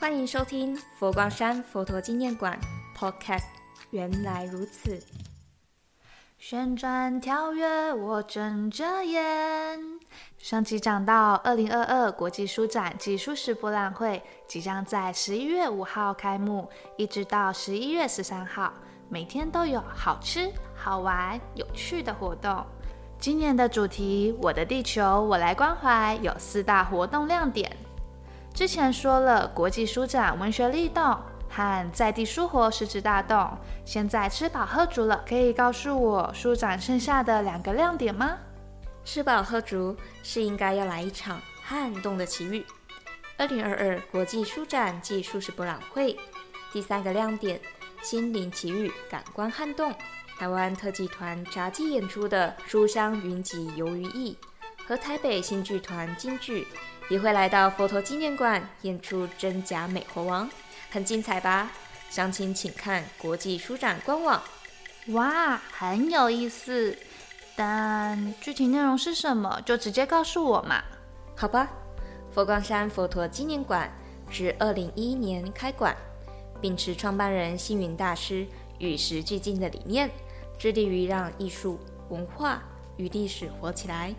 欢迎收听佛光山佛陀纪念馆 Podcast。原来如此。旋转跳跃，我睁着眼。上集讲到，二零二二国际书展暨书史博览会即将在十一月五号开幕，一直到十一月十三号，每天都有好吃、好玩、有趣的活动。今年的主题“我的地球，我来关怀”有四大活动亮点。之前说了国际书展文学力动和在地书活实质大动，现在吃饱喝足了，可以告诉我书展剩下的两个亮点吗？吃饱喝足是应该要来一场撼动的奇遇。二零二二国际书展暨书史博览会第三个亮点：心灵奇遇，感官撼动。台湾特技团杂技演出的《书香云集游于艺》，和台北新剧团京剧也会来到佛陀纪念馆演出《真假美猴王》，很精彩吧？详情请看国际书展官网。哇，很有意思，但具体内容是什么，就直接告诉我嘛。好吧，佛光山佛陀纪念馆自二零一一年开馆，秉持创办人星云大师与时俱进的理念。致力于让艺术文化与历史活起来，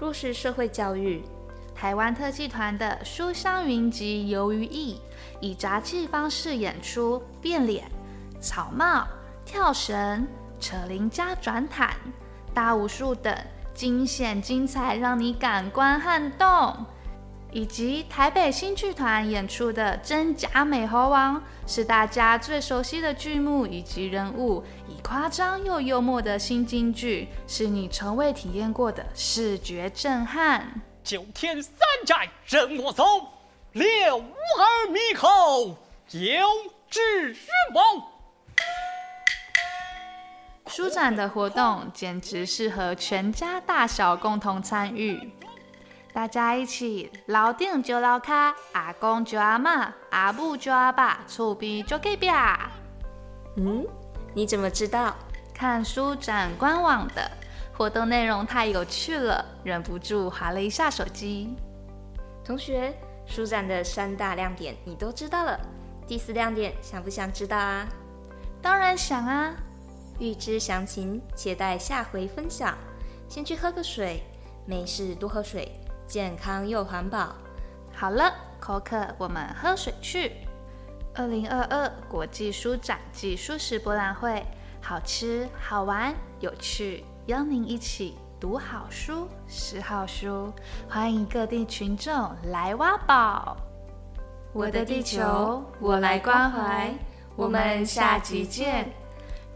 落实社会教育。台湾特技团的书香云集游于艺，以杂技方式演出变脸、草帽、跳绳、扯铃加转毯、大武术等惊险精彩，让你感官撼动。以及台北新剧团演出的《真假美猴王》，是大家最熟悉的剧目以及人物，以夸张又幽默的新京剧，是你从未体验过的视觉震撼。九天三寨任我走，六耳猕猴有智谋。书展的活动简直适合全家大小共同参与。大家一起，老顶就老卡，阿公就阿妈，阿母就阿爸，厝边就隔壁。嗯，你怎么知道？看书展官网的活动内容太有趣了，忍不住划了一下手机。同学，书展的三大亮点你都知道了，第四亮点想不想知道啊？当然想啊！预知详情，且待下回分享。先去喝个水，没事多喝水。健康又环保。好了，口渴，我们喝水去。二零二二国际书展暨书食博览会，好吃、好玩、有趣，邀您一起读好书、识好书。欢迎各地群众来挖宝。我的地球，我来关怀。我们下集见。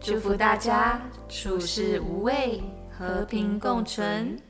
祝福大家处事无畏，和平共存。